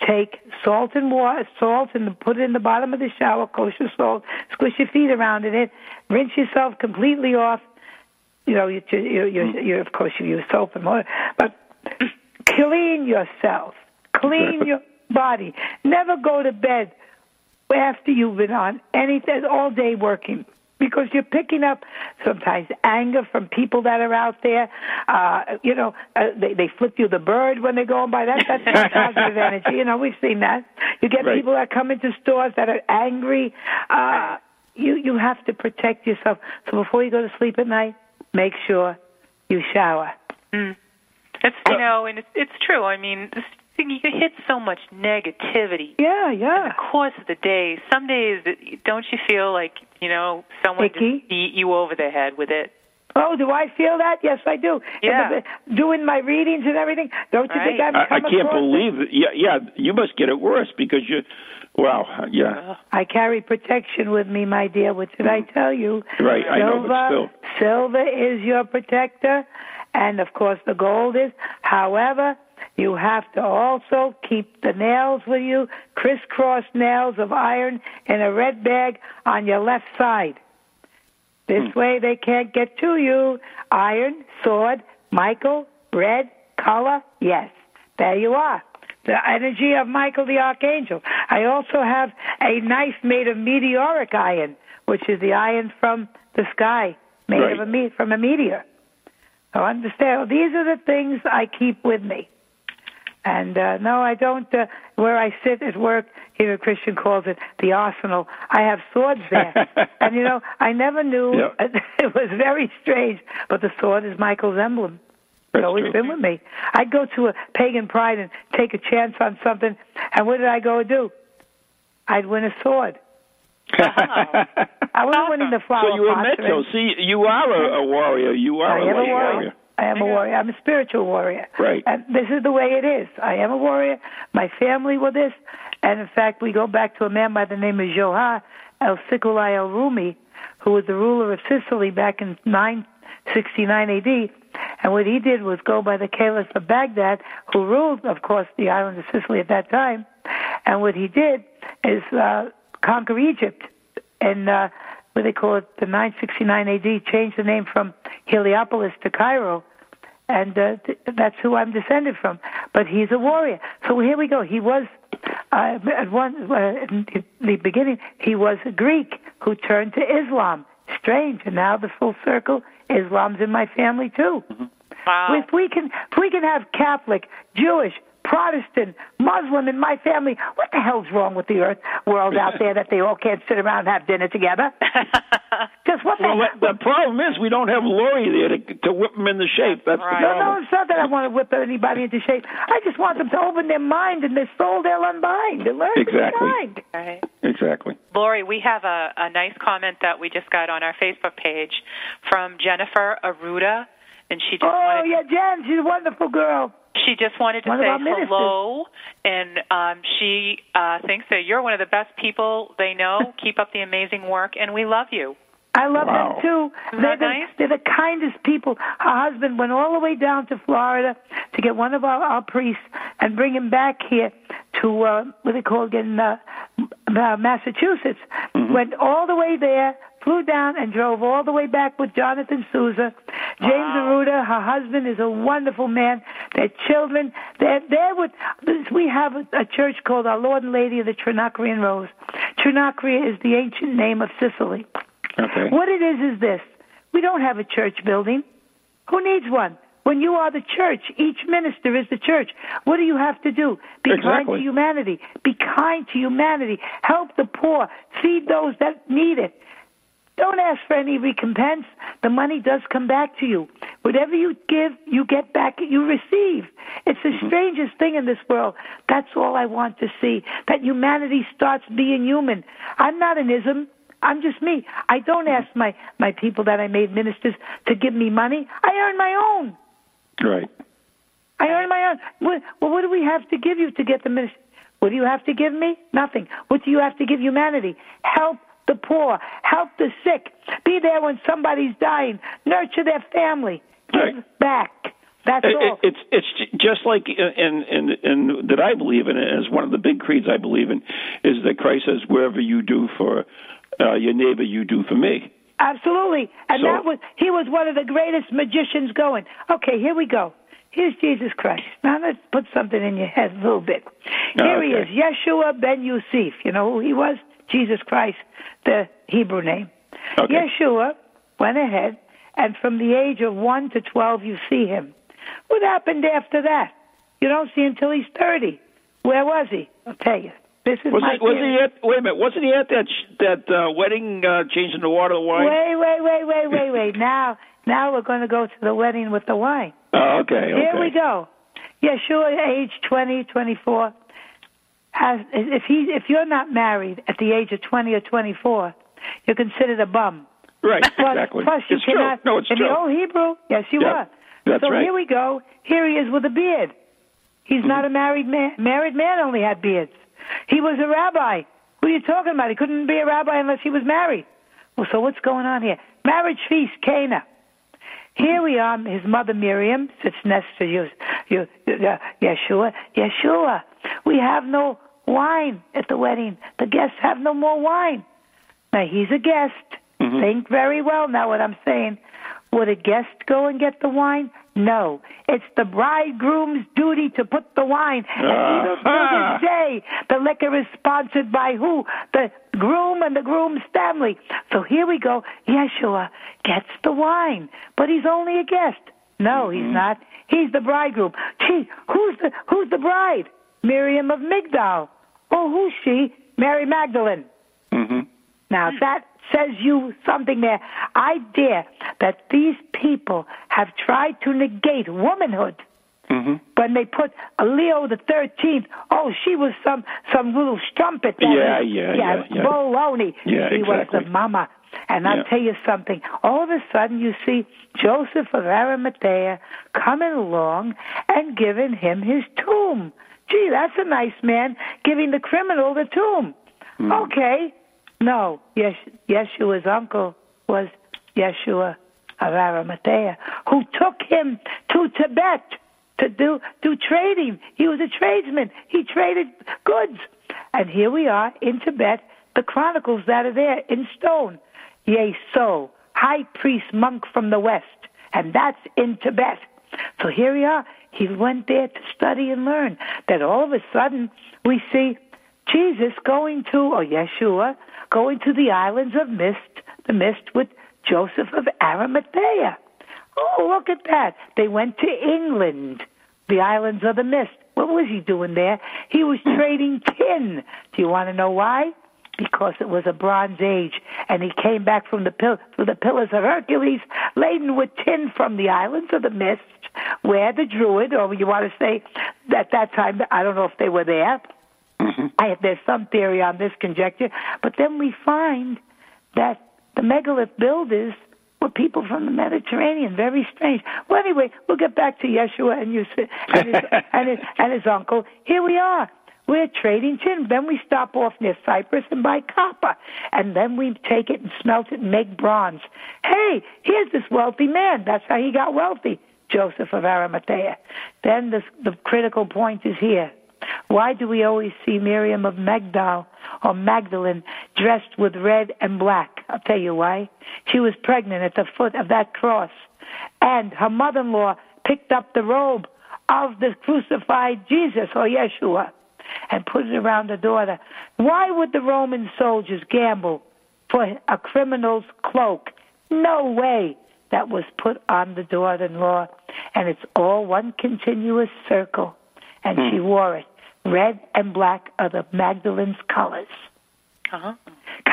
Take salt and water, salt, and put it in the bottom of the shower, kosher salt. Squish your feet around in it. Rinse yourself completely off you know, you, you, you, you, of course you use soap and water, but clean yourself, clean your body. Never go to bed after you've been on anything all day working. because you're picking up sometimes anger from people that are out there. Uh, you know, uh, they they flip you the bird when they're going by. That that's not positive energy. You know, we've seen that. You get Right. people that come into stores that are angry. Uh, you you have to protect yourself. So before you go to sleep at night, make sure you shower. Mm. It's you know, and it's it's true. I mean, this thing you hit so much negativity. Yeah, In yeah. the course of the day, some days don't you feel like you know someone Icky? just beat you over the head with it? Oh, do I feel that? Yes, I do. Yeah. The- Doing my readings and everything. Don't you think I've I, I can't believe it. Yeah, yeah. You must get it worse because you. Wow. Yeah. I carry protection with me, my dear. What did I mm. tell you? Right. I know, Silver, but still. silver is your protector, and of course the gold is. However, you have to also keep the nails with you, crisscross nails of iron in a red bag on your left side. This hmm. way they can't get to you. Iron, sword, Michael, red, color, yes. There you are. The energy of Michael the Archangel. I also have a knife made of meteoric iron, which is the iron from the sky, made Right. of a me- from a meteor. So understand, these are the things I keep with me. And uh, no, I don't. Uh, where I sit at work, here Christian calls it the arsenal. I have swords there, and you know, I never knew. Yeah. it was very strange, but the sword is Michael's emblem. It's That's always true. been with me. I'd go to a pagan pride and take a chance on something, and what did I go do? I'd win a sword. I wasn't winning the flower so you're a pots or Metro. See, you are a, a warrior. You are I a am a warrior. I am a warrior. I'm a spiritual warrior. Right. And this is the way it is. I am a warrior. My family were this. And in fact, we go back to a man by the name of Johar El Sikulai El Rumi, who was the ruler of Sicily back in 969 AD. And what he did was go by the Caliph of Baghdad, who ruled, of course, the island of Sicily at that time. And what he did is uh, conquer Egypt and uh, what they call it, the 969 AD, changed the name from Heliopolis to Cairo, and uh, th- that's who I'm descended from. But he's a warrior. So here we go. He was uh, at one uh, in the beginning. He was a Greek who turned to Islam. Strange, and now the full circle. Islam's in my family too. Wow. If we can, if we can have Catholic, Jewish, Protestant, Muslim in my family, what the hell's wrong with the earth world out there that they all can't sit around and have dinner together? Just what the Well, hell? the problem is we don't have Lori there to, to whip them into shape. That's Right. the No, no, it's not that I want to whip anybody into shape. I just want them to open their mind and their soul they'll unbind and learn Exactly. to be kind. Right. Exactly. Lori, we have a, a nice comment that we just got on our Facebook page from Jennifer Aruda, and she just Oh, wanted yeah, Jen, she's a wonderful girl. She just wanted to One say hello, and um, she uh, thinks that you're one of the best people they know. Keep up the amazing work, and we love you. I love Wow. them too. Isn't they're, that the, nice? they're the kindest people. Her husband went all the way down to Florida to get one of our, our priests and bring him back here to uh, what they call again uh, uh, Massachusetts. Went all the way there, flew down, and drove all the way back with Jonathan Souza. James Wow. Aruda, her husband, is a wonderful man. Their children, they're they're with. We have a, a church called Our Lord and Lady of the Trinacrian Rose. Trinacria is the ancient name of Sicily. Okay. What it is is this. We don't have a church building. Who needs one? When you are the church, each minister is the church. What do you have to do? Be kind to humanity. Be kind to humanity. Help the poor. Feed those that need it. Don't ask for any recompense. The money does come back to you. Whatever you give, you get back, you receive. It's the strangest thing in this world. That's all I want to see. That humanity starts being human. I'm not an ism. I'm just me. I don't ask my, my people that I made ministers to give me money. I earn my own. Right. I earn my own. What, well, what do we have to give you to get the ministry? What do you have to give me? Nothing. What do you have to give humanity? Help the poor. Help the sick. Be there when somebody's dying. Nurture their family. Give Right. back. That's It, all. it, it's it's just like in, in in that I believe in as one of the big creeds I believe in is that Christ says wherever you do for uh, your neighbor you do for me. Absolutely. And So- that was he was one of the greatest magicians going. Okay, here we go. Here's Jesus Christ. Now let's put something in your head a little bit. Here he is, Yeshua ben Yosef. You know who he was? Jesus Christ, the Hebrew name. Okay. Yeshua went ahead, and from the age of 1 to 12, you see him. What happened after that? You don't see until he's 30. Where was he? I'll tell you. This is Was my he? Was theory. he at? Wait a minute. Wasn't he at that that uh, wedding, uh, changing the water to wine? Wait, wait, wait, wait, wait, wait. Now, now we're going to go to the wedding with the wine. Oh, okay. Okay. Here we go. Yeshua, age 20, 24. Has, if he, if you're not married at the age of 20 or 24, you're considered a bum. Right. Plus, exactly. plus you it's true. cannot. No, it's in true. the old Hebrew, yes, you Yep. were. That's so right. here we go. Here he is with a beard. He's not a Mm-hmm. married man. Married man only had beards. He was a rabbi. What are you talking about? He couldn't be a rabbi unless he was married. Well, so what's going on here? Marriage feast, Cana. Here we are. His mother Miriam sits next to you, you, uh, Yeshua. Yeshua, we have no wine at the wedding. The guests have no more wine. Now he's a guest. Think very well now what I'm saying. Would a guest go and get the wine? No. It's the bridegroom's duty to put the wine. And even to Ah. this day, the liquor is sponsored by who? The groom and the groom's family. So here we go. Yeshua gets the wine, but he's only a guest. No, he's not. He's the bridegroom. Gee, who's the who's the bride? Miriam of Migdal. Oh, who's she? Mary Magdalene. Mm-hmm. Now that says you something there. I dare that these people have tried to negate womanhood Mm-hmm. when they put Leo the Thirteenth. Oh, she was some some little strumpet. that Yeah, yeah, yeah, yeah, yeah. baloney. Yeah, she was the mama. And I'll tell you something. All of a sudden, you see Joseph of Arimathea coming along and giving him his tomb. Gee, that's a nice man giving the criminal the tomb. Hmm. Okay. No, yes, Yeshua's uncle was Yeshua of Arimathea, who took him to Tibet to do do trading. He was a tradesman. He traded goods. And here we are in Tibet, the chronicles that are there in stone. Yea, so, high priest monk from the west, and that's in Tibet. So here we are. He went there to study and learn. Then all of a sudden, we see Jesus going to, or Yeshua, going to the islands of mist, the mist with Joseph of Arimathea. Oh, look at that. They went to England, the islands of the mist. What was he doing there? He was hmm. trading tin. Do you want to know why? Because it was a Bronze Age, and he came back from the pill- from the Pillars of Hercules, laden with tin from the islands of the mist, where the Druid, or you want to say, at that time, I don't know if they were there. Mm-hmm. I, there's some theory on this conjecture, but then we find that the megalith builders were people from the Mediterranean. Very strange. Well, anyway, we'll get back to Yeshua and, you, and, his, and, his, and his uncle. Here we are. We're trading tin. Then we stop off near Cyprus and buy copper. And then we take it and smelt it and make bronze. Hey, here's this wealthy man. That's how he got wealthy, Joseph of Arimathea. Then the, the critical point is here. Why do we always see Miriam of Magdal or Magdalene dressed with red and black? I'll tell you why. She was pregnant at the foot of that cross, and her mother in law picked up the robe of the crucified Jesus or Yeshua and put it around her daughter. Why would the Roman soldiers gamble for a criminal's cloak? No way. That was put on the daughter in law, and it's all one continuous circle. And hmm. she wore it. Red and black are the Magdalene's colors. Uh-huh.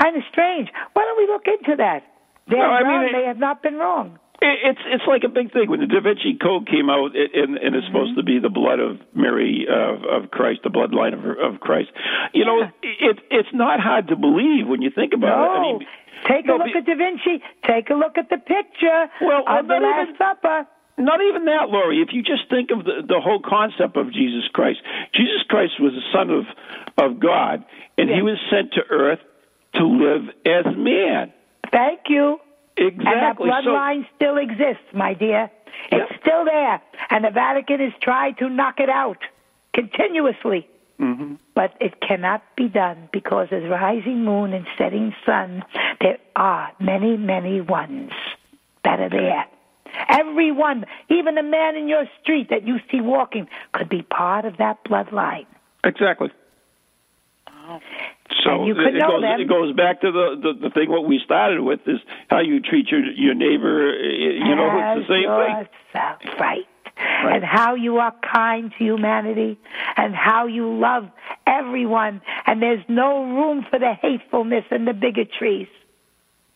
Kind of strange. Why don't we look into that? They're No, I mean, wrong. it- they have not been wrong. It- It's it's like a big thing when the Da Vinci Code came out, it, and, and it's supposed to be the blood of Mary of, of Christ, the bloodline of of Christ. You know, it it's not hard to believe when you think about it. I No. mean, Take no, a look be- at Da Vinci. Take a look at the picture Well, of the not Last even- Supper. Not even that, Lori. If you just think of the, the whole concept of Jesus Christ, Jesus Christ was the Son of of God, and he was sent to Earth to live as man. Thank you. Exactly. And that So- bloodline still exists, my dear. It's Yeah. still there. And the Vatican has tried to knock it out continuously. Mm-hmm. But it cannot be done because as rising moon and setting sun, there are many, many ones that are there. Every one, even the man in your street that you see walking, could be part of that bloodline. exactly. So you could it, know goes, them. it goes back to the, the the thing what we started with is how you treat your your neighbor. You know, As it's the same thing. yourself, right. And how you are kind to humanity, and how you love everyone, and there's no room for the hatefulness and the bigotries.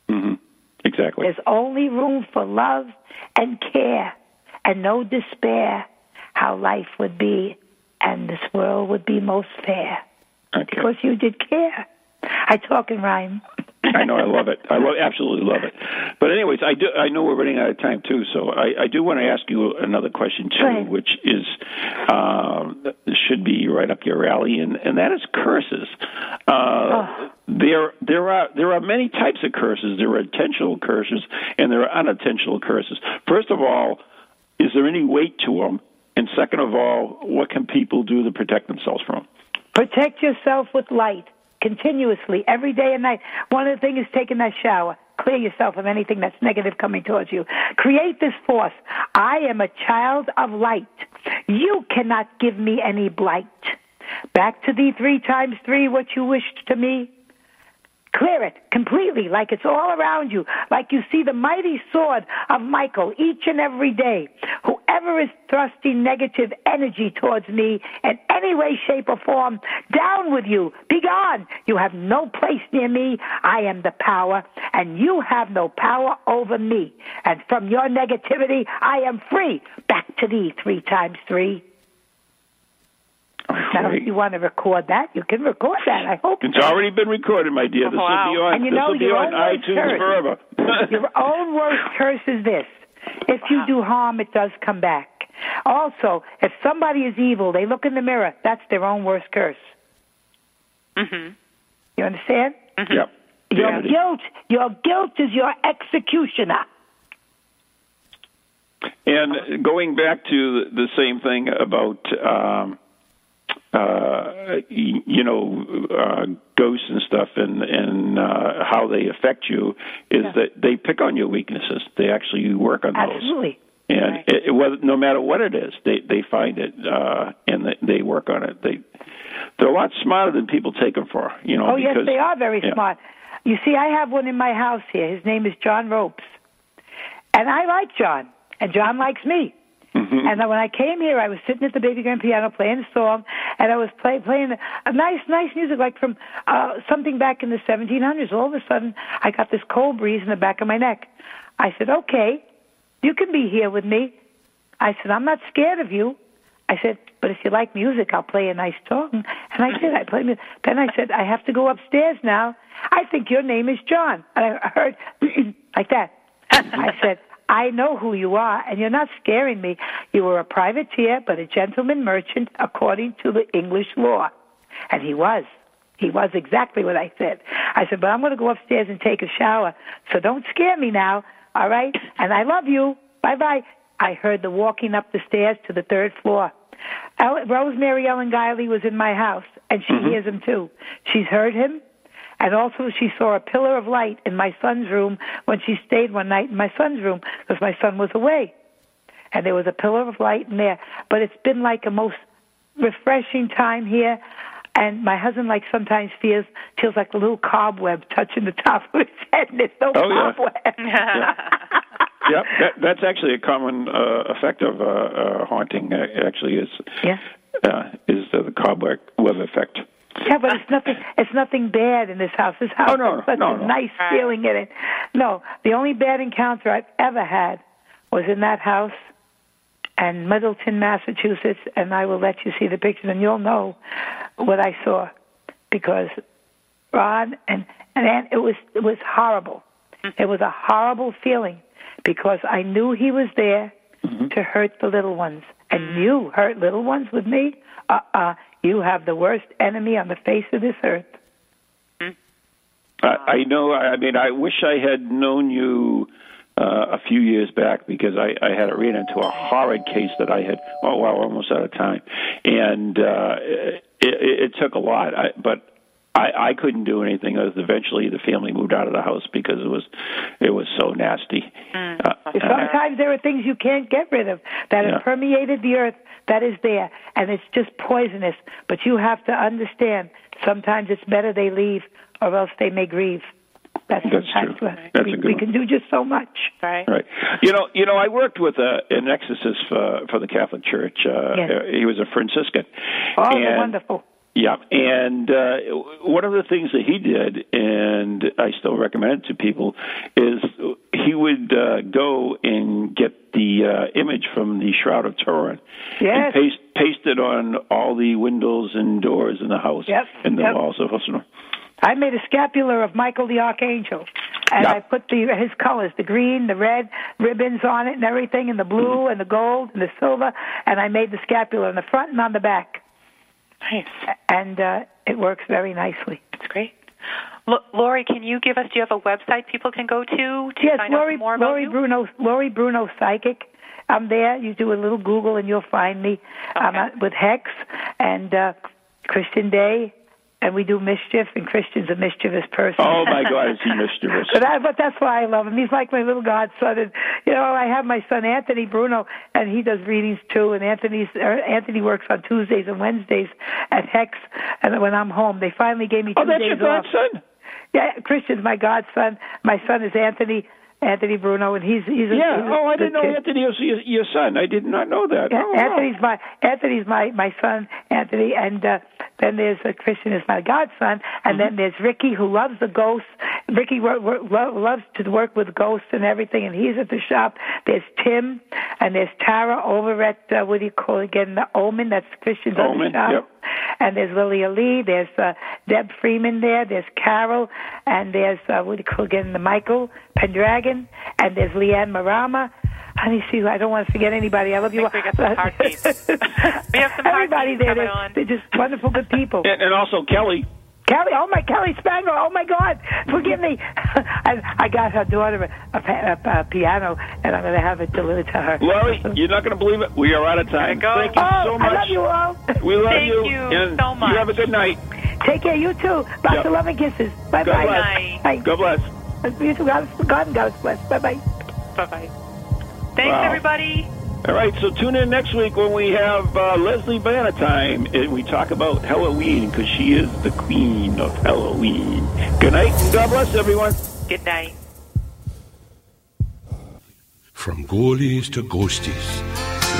hmm Exactly. There's only room for love and care and no despair. How life would be and this world would be most fair. Okay. Because you did care. I talk in rhyme. I know, I love it. I love, absolutely love it. But anyways, I do. I know we're running out of time too, so I, I do want to ask you another question too, which is um, should be right up your alley, and, and that is curses. Uh, Oh. There, there are there are many types of curses. There are intentional curses, and there are unintentional curses. First of all, is there any weight to them? And second of all, what can people do to protect themselves from? Protect yourself with light continuously, every day and night. One of the things is taking that shower. Clear yourself of anything that's negative coming towards you. Create this force. I am a child of light. You cannot give me any blight. Back to thee three times three, what you wished to me. Clear it completely, like it's all around you, like you see the mighty sword of Michael each and every day. Whoever is thrusting negative energy towards me in any way, shape, or form, down with you. Be gone. You have no place near me. I am the power, and you have no power over me. And from your negativity, I am free. Back to thee three times three. Now, if you want to record that, you can record that. I hope It's already been recorded, my dear. This will be on. And you this know, will be your on own worst iTunes curse. forever. Your own worst curse is this. If you do harm, it does come back. Also, if somebody is evil, they look in the mirror. That's their own worst curse. Mm-hmm. You understand? Yep. Your Yeah. guilt, your guilt is your executioner. And going back to the same thing about, um, uh, y- you know, uh, ghosts and stuff, and and uh, how they affect you, is that they pick on your weaknesses. They actually work on those. Absolutely. And it, it, whether, no matter what it is, they they find it uh, and they, they work on it. They they're a lot smarter than people take them for. You know. oh, yes, they are very yeah. smart. You see, I have one in my house here. His name is John Ropes. And I like John, and John likes me. Mm-hmm. And when I came here, I was sitting at the baby grand piano playing a song, and I was play, playing a nice, nice music like from uh, something back in the 1700s. All of a sudden, I got this cold breeze in the back of my neck. I said, "Okay, you can be here with me." I said, "I'm not scared of you." I said, "But if you like music, I'll play a nice song." And I did. I played music. Then I said, "I have to go upstairs now. I think your name is John." And I heard like that. I said, I know who you are, and you're not scaring me. You were a privateer, but a gentleman merchant according to the English law. And he was. He was exactly what I said. I said, but I'm going to go upstairs and take a shower, so don't scare me now, all right? And I love you. Bye bye. I heard the walking up the stairs to the third floor. Rosemary Ellen Guiley was in my house, and she mm-hmm. hears him too. She's heard him, and also, she saw a pillar of light in my son's room when she stayed one night in my son's room because my son was away. And there was a pillar of light in there. But it's been like a most refreshing time here. And my husband, like, sometimes feels feels like a little cobweb touching the top of his head, and there's no Oh, yeah. cobweb. yep, that, that's actually a common uh, effect of uh, uh, haunting. Uh, actually, is yeah. uh, is uh, the cobweb web effect. Yeah, but it's nothing. It's nothing bad in this house. This house Oh, no, has such no, a no. nice feeling in it. No, the only bad encounter I've ever had was in that house in Middleton, Massachusetts, and I will let you see the pictures, and you'll know what I saw because Ron and and Ann, it was it was horrible. It was a horrible feeling because I knew he was there to hurt the little ones, and you hurt little ones with me. Uh uh you have the worst enemy on the face of this earth. I, I know. I mean, I wish I had known you uh, a few years back because I, I had ran into a horrid case that I had. Oh, wow, almost out of time, and uh, it, it, took a lot. I, but I, I couldn't do anything. As eventually, the family moved out of the house because it was it was so nasty. Mm. Uh, Sometimes there are things you can't get rid of that Yeah. have permeated the earth that is there, and it's just poisonous. But you have to understand. Sometimes it's better they leave, or else they may grieve. That's, That's true. what- That's we, a good we one. can do just so much. Right. Right. You know, you know, I worked with a, an exorcist for, for the Catholic Church. Uh, Yes. He was a Franciscan. Oh, And- wonderful. Yeah, and uh, one of the things that he did, and I still recommend it to people, is he would uh, go and get the uh, image from the Shroud of Turin Yes. and paste paste it on all the windows and doors in the house Yep, and the yep. walls of Husserl. I made a scapular of Michael the Archangel, and Yeah. I put the his colors, the green, the red ribbons on it, and everything, and the blue, and the gold, and the silver, and I made the scapular on the front and on the back, Nice. and uh, it works very nicely. It's great. L- Lori, can you give us? Do you have a website people can go to to Yes, find out Lori, some more about Lori you? Bruno, Lori Bruno Psychic. I'm there. You do a little Google and you'll find me. I'm uh, with Hex and uh, Christian Day, and we do mischief. And Christian's a mischievous person. Oh my God, is he mischievous? But, I, but that's why I love him. He's like my little godson. And you know, I have my son Anthony Bruno, and he does readings too. And Anthony's uh, Anthony works on Tuesdays and Wednesdays at Hex. And when I'm home, they finally gave me two Oh, that's days your off. godson. Yeah, Christian's my godson. My son is Anthony Anthony Bruno, and he's he's a, Yeah. he's a Oh, I didn't know kid. Anthony was your, your son. I did not know that. Yeah, Oh, wow. Anthony's my Anthony's my my son Anthony, and uh, then there's uh, Christian is my godson, and then there's Ricky who loves the ghosts. Ricky wor- wor- lo- loves to work with ghosts and everything, and he's at the shop. There's Tim, and there's Tara over at uh, what do you call it again? The Omen. That's Christian's Omen, shop. yep. And there's Lilia Lee. There's uh, Deb Freeman there. There's Carol, and there's uh, what do you call again? The Michael Pendragon, and there's Leanne Marama. Honey, see, I don't want to forget anybody. I love you. I think we got some heartbeats. We have some Everybody there, they're, on. they're just wonderful, good people. And, and also Kelly. Kelly, oh my Kelly Spangler, oh my God, forgive me. I, I got her daughter a, a, a, a piano, and I'm going to have it delivered to her. Lori, you're not going to believe it. We are out of time. go. Thank you oh, so much. I love you all. We love Thank you. you so much. You have a good night. Take care, you too. Lots Yep. of love and kisses. Bye God bye. bless. Night. Bye. God bless. You too. God, God, God bless. Bye bye. Bye bye. Thanks, Wow. everybody. All right, so tune in next week when we have uh, Lesley Bannatyne and we talk about Halloween because she is the queen of Halloween. Good night and God bless everyone. Good night. From goalies to ghosties,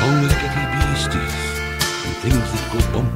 long-leggedy beasties, and things that go bump